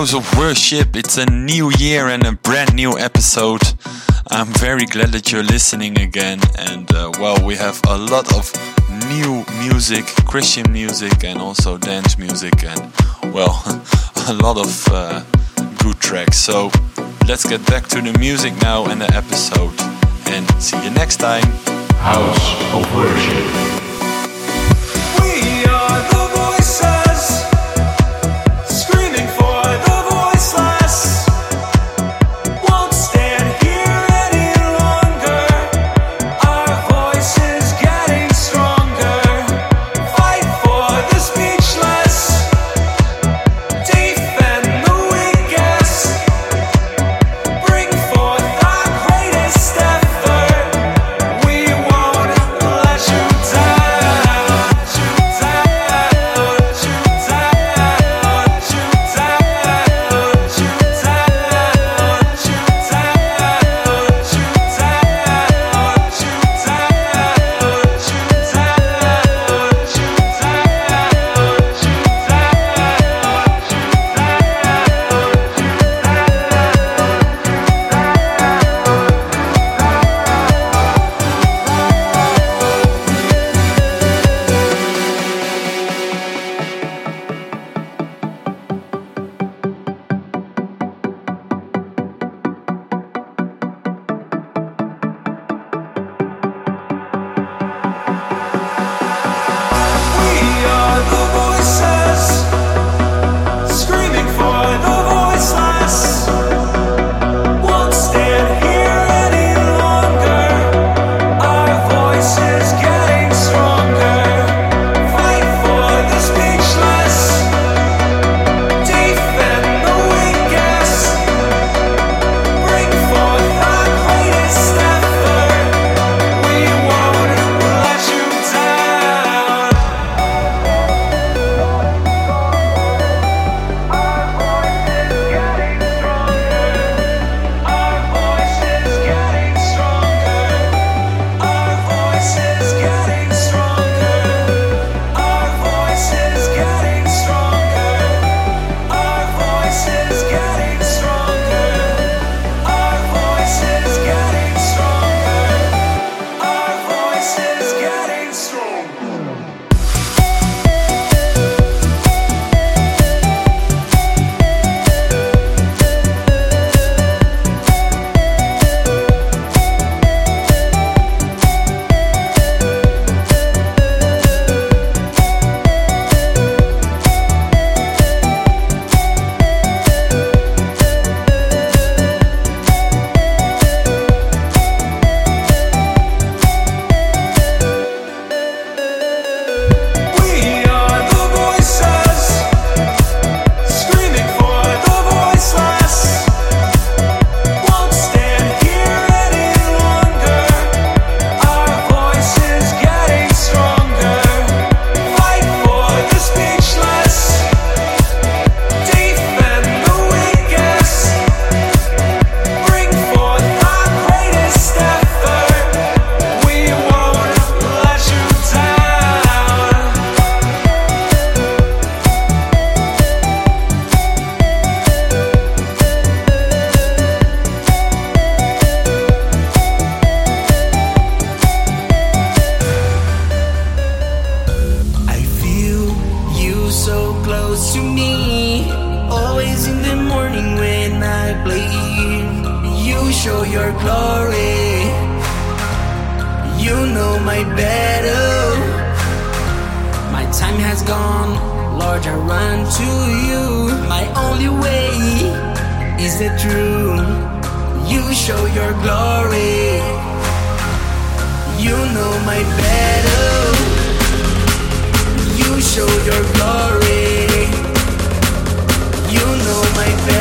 House of Worship. It's a new year and a brand new episode. I'm very glad that you're listening again. And uh, well, we have a lot of new music, Christian music, and also dance music, and well, a lot of uh, good tracks. So let's get back to the music now and the episode. And see you next time. House of Worship. Show your glory. You know my battle. My time has gone, Lord. I run to you. My only way is the truth. You show your glory. You know my battle. You show your glory. You know my battle.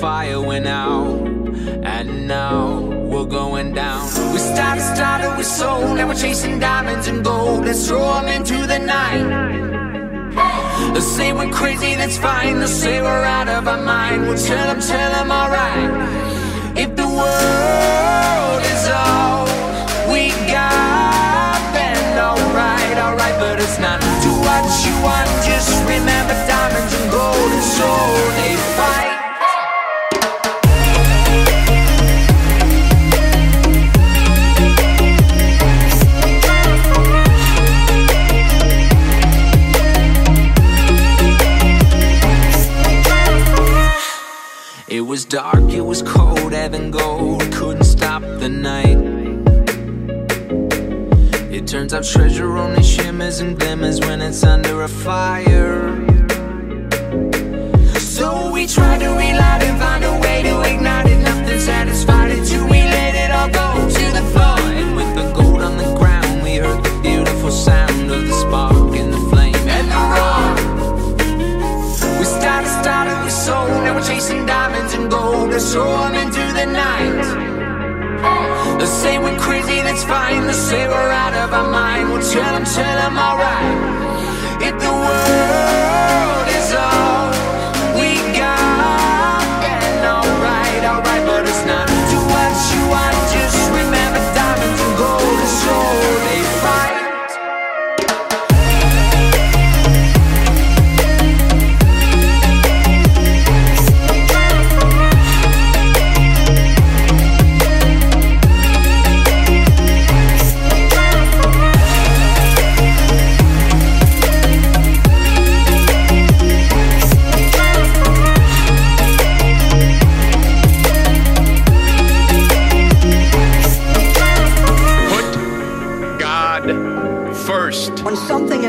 Fire went out. And now we're going down. We started, started with soul, now we're chasing diamonds and gold. Let's throw 'em into the night. They'll say we're crazy, that's fine. They'll say we're out of our mind. We'll tell them, tell them, alright. If the world is all we got, then alright, alright. But it's not do what you want. Just remember It turns out treasure only shimmers and glimmers when it's under a fire. So we tried to relight and find a way to ignite it. Nothing satisfied until we let it all go to the floor. And with the gold on the ground, we heard the beautiful sound of the spark and the flame and the roar. We started, started with soul, now we're chasing diamonds and gold. Let's throw 'em into. Let's say we're crazy, that's fine. Let's say we're out of our mind. We'll tell 'em, tell 'em alright. If the world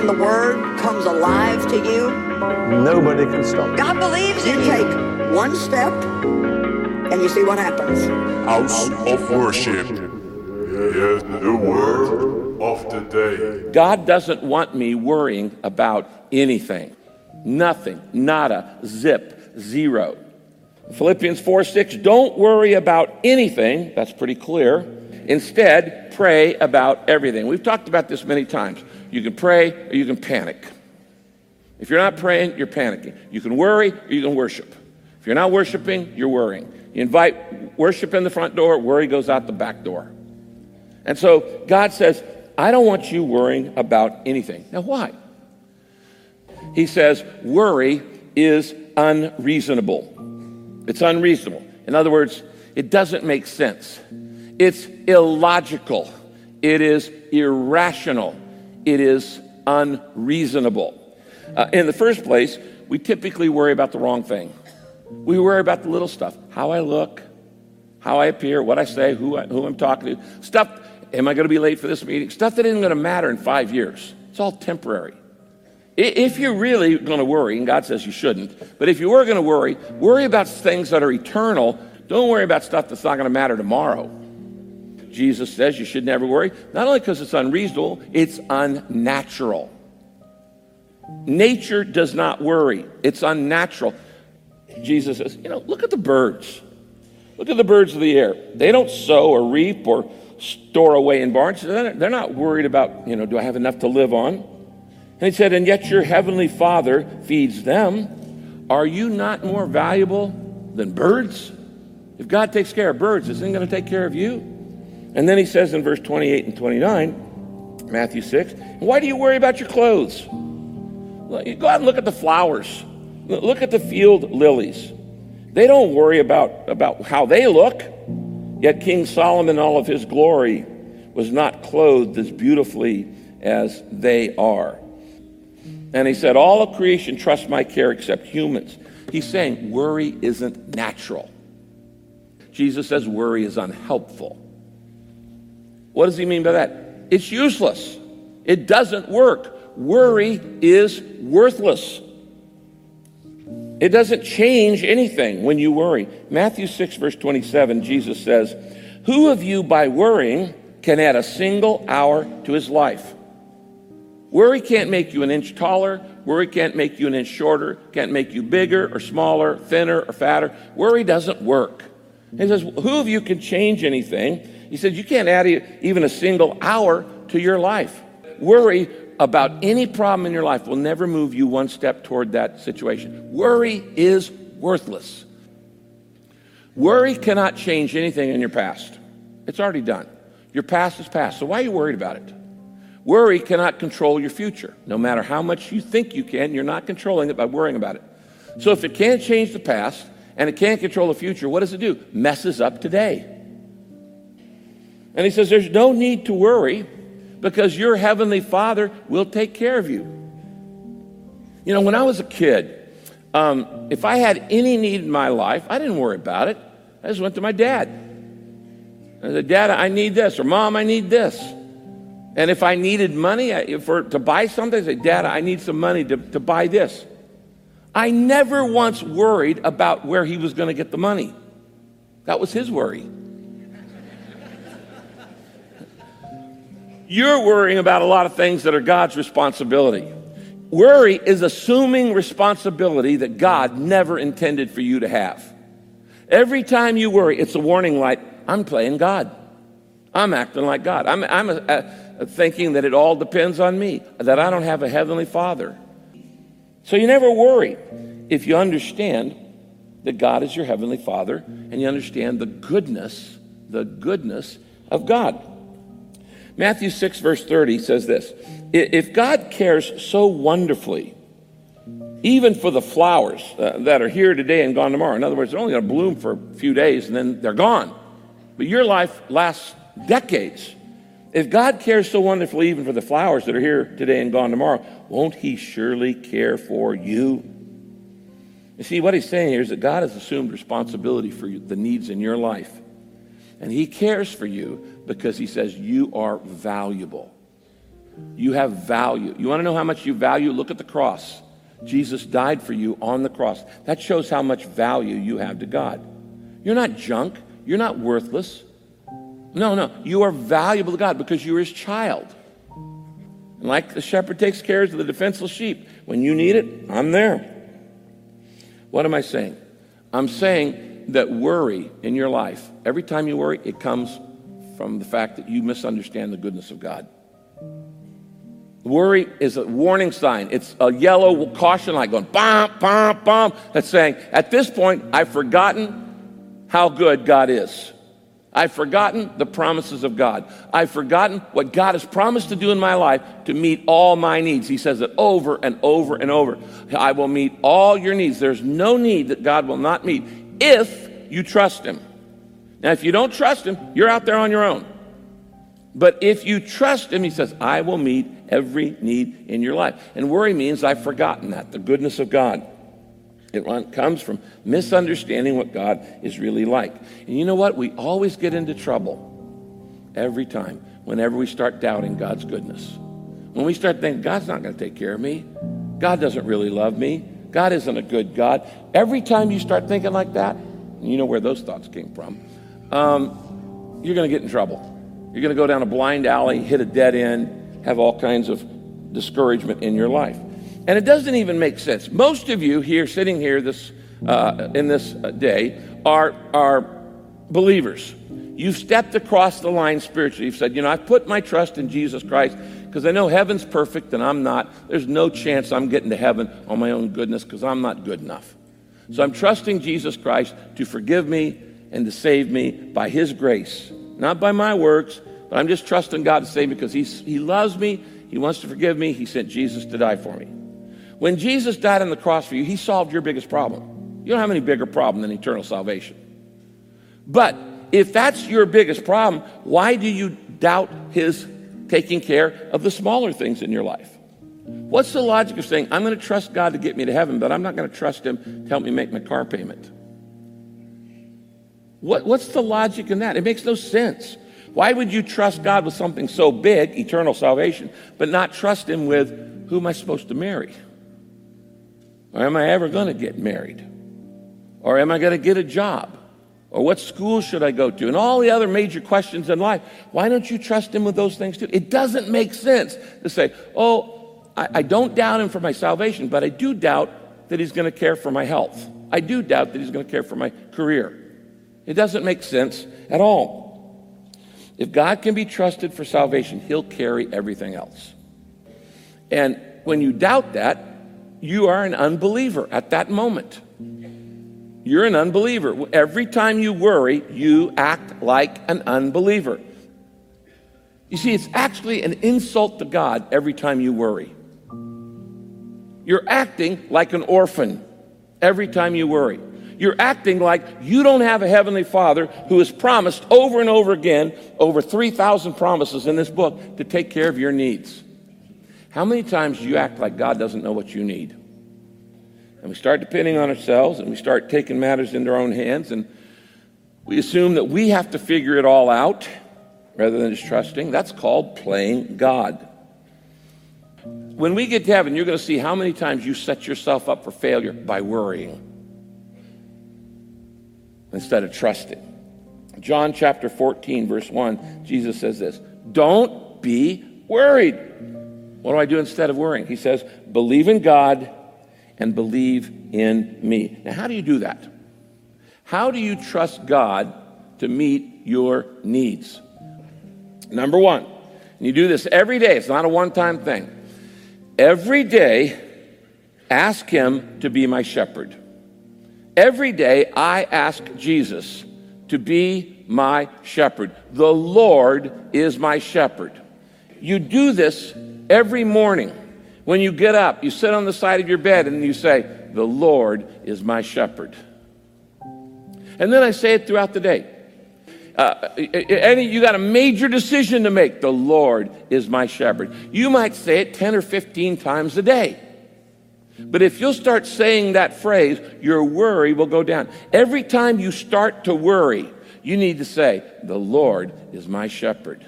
the Word comes alive to you, Nobody can stop. God believes in you. Take one step, and you see what happens. House of worship. Yes, the word of the day. God doesn't want me worrying about anything. Nothing. Nada. Zip. Zero. Philippians 4 6, don't worry about anything. That's pretty clear. Instead, pray about everything. We've talked about this many times. You can pray or you can panic. If you're not praying, you're panicking. You can worry or you can worship. If you're not worshiping, you're worrying. You invite worship in the front door, worry goes out the back door. And so God says, I don't want you worrying about anything. Now, why? He says, worry is unreasonable. It's unreasonable. In other words, it doesn't make sense. It's illogical. It is irrational. It is unreasonable. Uh, in the first place, we typically worry about the wrong thing. We worry about the little stuff how I look, how I appear, what I say, who, I, who I'm talking to. Stuff, am I going to be late for this meeting? Stuff that isn't going to matter in five years. It's all temporary. If you're really going to worry, and God says you shouldn't, but if you were going to worry, worry about things that are eternal. Don't worry about stuff that's not going to matter tomorrow. Jesus says you should never worry, not only because it's unreasonable, it's unnatural. Nature does not worry, it's unnatural. Jesus says, you know, look at the birds. Look at the birds of the air. They don't sow or reap or store away in barns. They're not worried about, you know, do I have enough to live on? And he said, and yet your heavenly Father feeds them. Are you not more valuable than birds? If God takes care of birds, isn't he going to take care of you? And then he says in verse 28 and 29, Matthew 6, why do you worry about your clothes? Go out and look at the flowers. Look at the field lilies. They don't worry about, about how they look. Yet King Solomon, all of his glory, was not clothed as beautifully as they are. And he said, All of creation trusts my care except humans. He's saying worry isn't natural. Jesus says worry is unhelpful. What does he mean by that? It's useless. It doesn't work. Worry is worthless. It doesn't change anything when you worry. Matthew 6, verse 27, Jesus says, Who of you by worrying can add a single hour to his life? Worry can't make you an inch taller. Worry can't make you an inch shorter, can't make you bigger or smaller, thinner or fatter. Worry doesn't work. He says, Who of you can change anything? He says, You can't add even a single hour to your life. Worry about any problem in your life will never move you one step toward that situation. Worry is worthless. Worry cannot change anything in your past, it's already done. Your past is past. So why are you worried about it? Worry cannot control your future. No matter how much you think you can, you're not controlling it by worrying about it. So if it can't change the past and it can't control the future, what does it do? Messes up today. And he says there's no need to worry because your heavenly Father will take care of you. You know, when I was a kid, um, if I had any need in my life, I didn't worry about it. I just went to my dad. I said, Dad, I need this, or Mom, I need this. And if I needed money I- for, to buy something, I say, Dad, I need some money to, to buy this. I never once worried about where he was going to get the money. That was his worry. You're worrying about a lot of things that are God's responsibility. Worry is assuming responsibility that God never intended for you to have. Every time you worry, it's a warning light I'm playing God. I'm acting like God. I'm, I'm uh, uh, thinking that it all depends on me, that I don't have a heavenly Father. So you never worry if you understand that God is your heavenly Father and you understand the goodness, the goodness of God. Matthew 6, verse 30 says this If God cares so wonderfully, even for the flowers uh, that are here today and gone tomorrow, in other words, they're only going to bloom for a few days and then they're gone. But your life lasts decades. If God cares so wonderfully even for the flowers that are here today and gone tomorrow, won't He surely care for you? You see, what He's saying here is that God has assumed responsibility for the needs in your life. And He cares for you because He says you are valuable. You have value. You want to know how much you value? Look at the cross. Jesus died for you on the cross. That shows how much value you have to God. You're not junk. You're not worthless. No, no. You are valuable to God because you're his child. And like the shepherd takes care of the defenseless sheep, when you need it, I'm there. What am I saying? I'm saying that worry in your life, every time you worry, it comes from the fact that you misunderstand the goodness of God. Worry is a warning sign. It's a yellow caution light going bum, bum, bum. That's saying, at this point, I've forgotten how good God is. I've forgotten the promises of God. I've forgotten what God has promised to do in my life to meet all my needs. He says it over and over and over. I will meet all your needs. There's no need that God will not meet if you trust Him. Now, if you don't trust Him, you're out there on your own. But if you trust Him, He says, I will meet every need in your life. And worry means I've forgotten that, the goodness of God. It comes from misunderstanding what God is really like. And you know what? We always get into trouble every time whenever we start doubting God's goodness. When we start thinking, God's not going to take care of me, God doesn't really love me, God isn't a good God. Every time you start thinking like that, you know where those thoughts came from, um, you're going to get in trouble. You're going to go down a blind alley, hit a dead end, have all kinds of discouragement in your life. And it doesn't even make sense. Most of you here, sitting here this, uh, in this day, are, are believers. You've stepped across the line spiritually. You've said, you know, I've put my trust in Jesus Christ because I know heaven's perfect and I'm not. There's no chance I'm getting to heaven on my own goodness because I'm not good enough. So I'm trusting Jesus Christ to forgive me and to save me by His grace, not by my works, but I'm just trusting God to save me because he's, He loves me. He wants to forgive me. He sent Jesus to die for me. When Jesus died on the cross for you, He solved your biggest problem. You don't have any bigger problem than eternal salvation. But if that's your biggest problem, why do you doubt His taking care of the smaller things in your life? What's the logic of saying, I'm going to trust God to get me to heaven, but I'm not going to trust Him to help me make my car payment? What, what's the logic in that? It makes no sense. Why would you trust God with something so big, eternal salvation, but not trust Him with who am I supposed to marry? Or am I ever going to get married? Or am I going to get a job? Or what school should I go to? And all the other major questions in life. Why don't you trust Him with those things too? It doesn't make sense to say, oh, I, I don't doubt Him for my salvation, but I do doubt that He's going to care for my health. I do doubt that He's going to care for my career. It doesn't make sense at all. If God can be trusted for salvation, He'll carry everything else. And when you doubt that, you are an unbeliever at that moment. You're an unbeliever. Every time you worry, you act like an unbeliever. You see, it's actually an insult to God every time you worry. You're acting like an orphan every time you worry. You're acting like you don't have a heavenly father who has promised over and over again, over 3,000 promises in this book, to take care of your needs. How many times do you act like God doesn't know what you need? And we start depending on ourselves and we start taking matters into our own hands and we assume that we have to figure it all out rather than just trusting. That's called playing God. When we get to heaven, you're going to see how many times you set yourself up for failure by worrying instead of trusting. John chapter 14, verse 1, Jesus says this Don't be worried. What do I do instead of worrying? He says, believe in God and believe in me. Now, how do you do that? How do you trust God to meet your needs? Number one, and you do this every day, it's not a one time thing. Every day, ask Him to be my shepherd. Every day, I ask Jesus to be my shepherd. The Lord is my shepherd. You do this every morning. When you get up, you sit on the side of your bed and you say, The Lord is my shepherd. And then I say it throughout the day. Uh, any, you got a major decision to make. The Lord is my shepherd. You might say it 10 or 15 times a day. But if you'll start saying that phrase, your worry will go down. Every time you start to worry, you need to say, The Lord is my shepherd.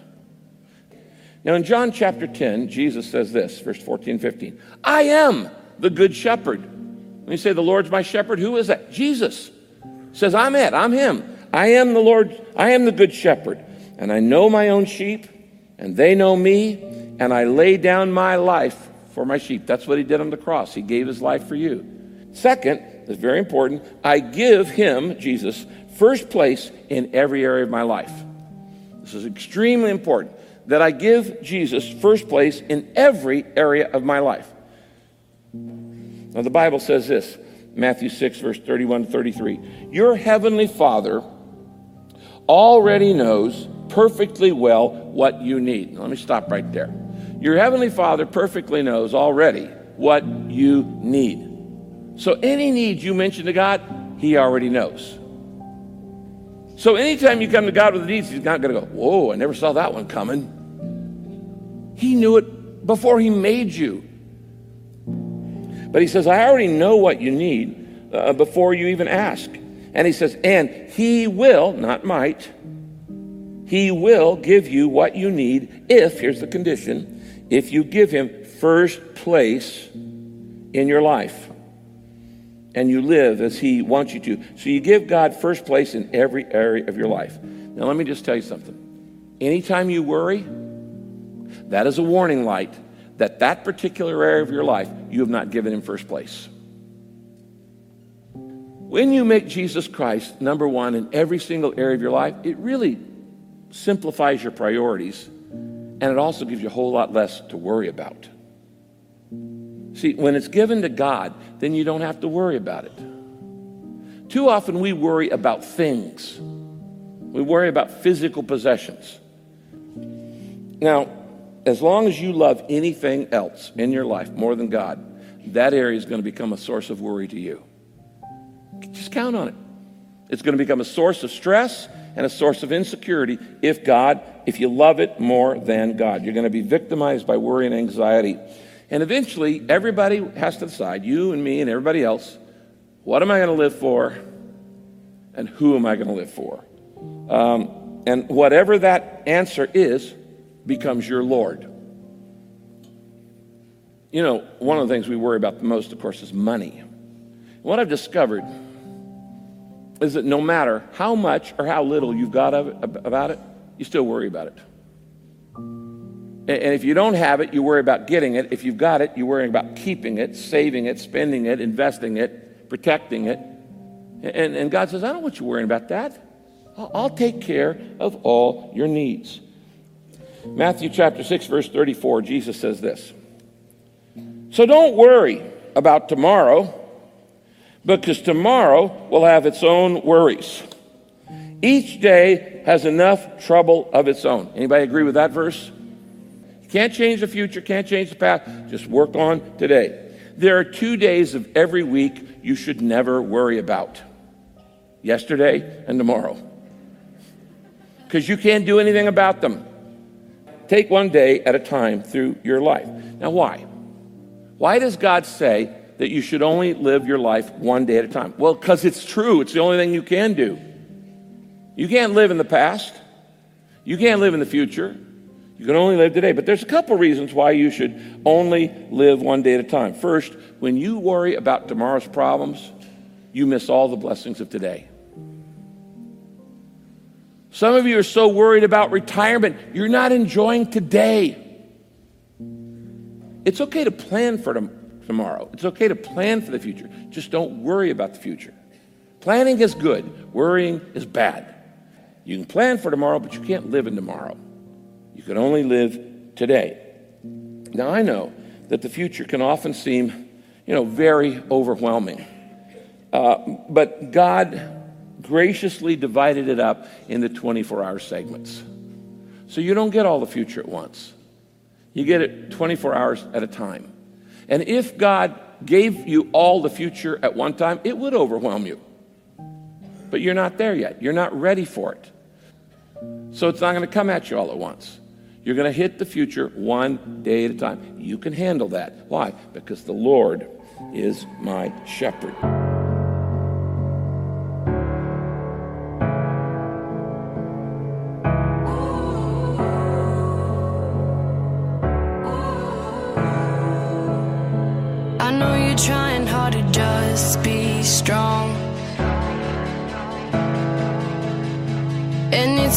Now, in John chapter 10, Jesus says this, verse 14, 15 I am the good shepherd. When you say, The Lord's my shepherd, who is that? Jesus says, I'm it, I'm him. I am the Lord, I am the good shepherd, and I know my own sheep, and they know me, and I lay down my life for my sheep. That's what he did on the cross. He gave his life for you. Second, it's very important, I give him, Jesus, first place in every area of my life. This is extremely important that I give Jesus first place in every area of my life. Now, the Bible says this Matthew 6, verse 31 to 33. Your heavenly Father already knows perfectly well what you need. Now, let me stop right there. Your heavenly Father perfectly knows already what you need. So, any need you mention to God, He already knows. So, anytime you come to God with needs, He's not going to go, Whoa, I never saw that one coming. He knew it before He made you. But He says, I already know what you need uh, before you even ask. And He says, And He will, not might, He will give you what you need if, here's the condition, if you give Him first place in your life and you live as He wants you to. So you give God first place in every area of your life. Now, let me just tell you something. Anytime you worry, that is a warning light that that particular area of your life you have not given Him first place. When you make Jesus Christ number one in every single area of your life, it really simplifies your priorities and it also gives you a whole lot less to worry about. See, when it's given to God, then you don't have to worry about it. Too often we worry about things, we worry about physical possessions. Now, as long as you love anything else in your life more than God, that area is going to become a source of worry to you. Just count on it. It's going to become a source of stress and a source of insecurity if God, if you love it more than God. You're going to be victimized by worry and anxiety. And eventually, everybody has to decide, you and me and everybody else, what am I going to live for and who am I going to live for? Um, and whatever that answer is, becomes your Lord. You know, one of the things we worry about the most, of course, is money. What I've discovered is that no matter how much or how little you've got of it, about it, you still worry about it. And if you don't have it, you worry about getting it. If you've got it, you worry about keeping it, saving it, spending it, investing it, protecting it. And, and God says, I don't want you worrying about that. I'll, I'll take care of all your needs. Matthew chapter 6, verse 34, Jesus says this. So don't worry about tomorrow, because tomorrow will have its own worries. Each day has enough trouble of its own. Anybody agree with that verse? Can't change the future, can't change the past. Just work on today. There are two days of every week you should never worry about yesterday and tomorrow. Because you can't do anything about them. Take one day at a time through your life. Now, why? Why does God say that you should only live your life one day at a time? Well, because it's true. It's the only thing you can do. You can't live in the past, you can't live in the future. You can only live today. But there's a couple reasons why you should only live one day at a time. First, when you worry about tomorrow's problems, you miss all the blessings of today. Some of you are so worried about retirement, you're not enjoying today. It's okay to plan for tom- tomorrow. It's okay to plan for the future. Just don't worry about the future. Planning is good, worrying is bad. You can plan for tomorrow, but you can't live in tomorrow. You can only live today. Now, I know that the future can often seem, you know, very overwhelming. Uh, but God graciously divided it up into 24 hour segments. So you don't get all the future at once. You get it 24 hours at a time. And if God gave you all the future at one time, it would overwhelm you. But you're not there yet. You're not ready for it. So it's not going to come at you all at once. You're going to hit the future one day at a time. You can handle that. Why? Because the Lord is my shepherd.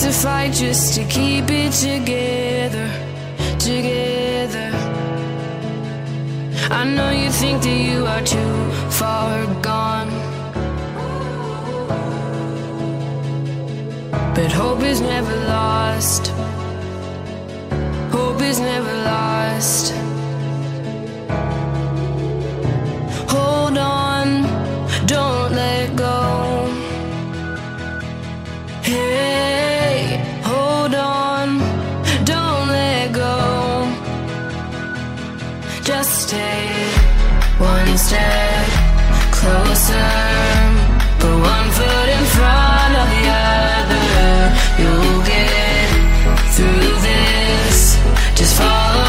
A fight just to keep it together, together. I know you think that you are too far gone. But hope is never lost. Hope is never lost. Hold on, don't let go. Hey, Take one step closer. Put one foot in front of the other. You'll get through this. Just follow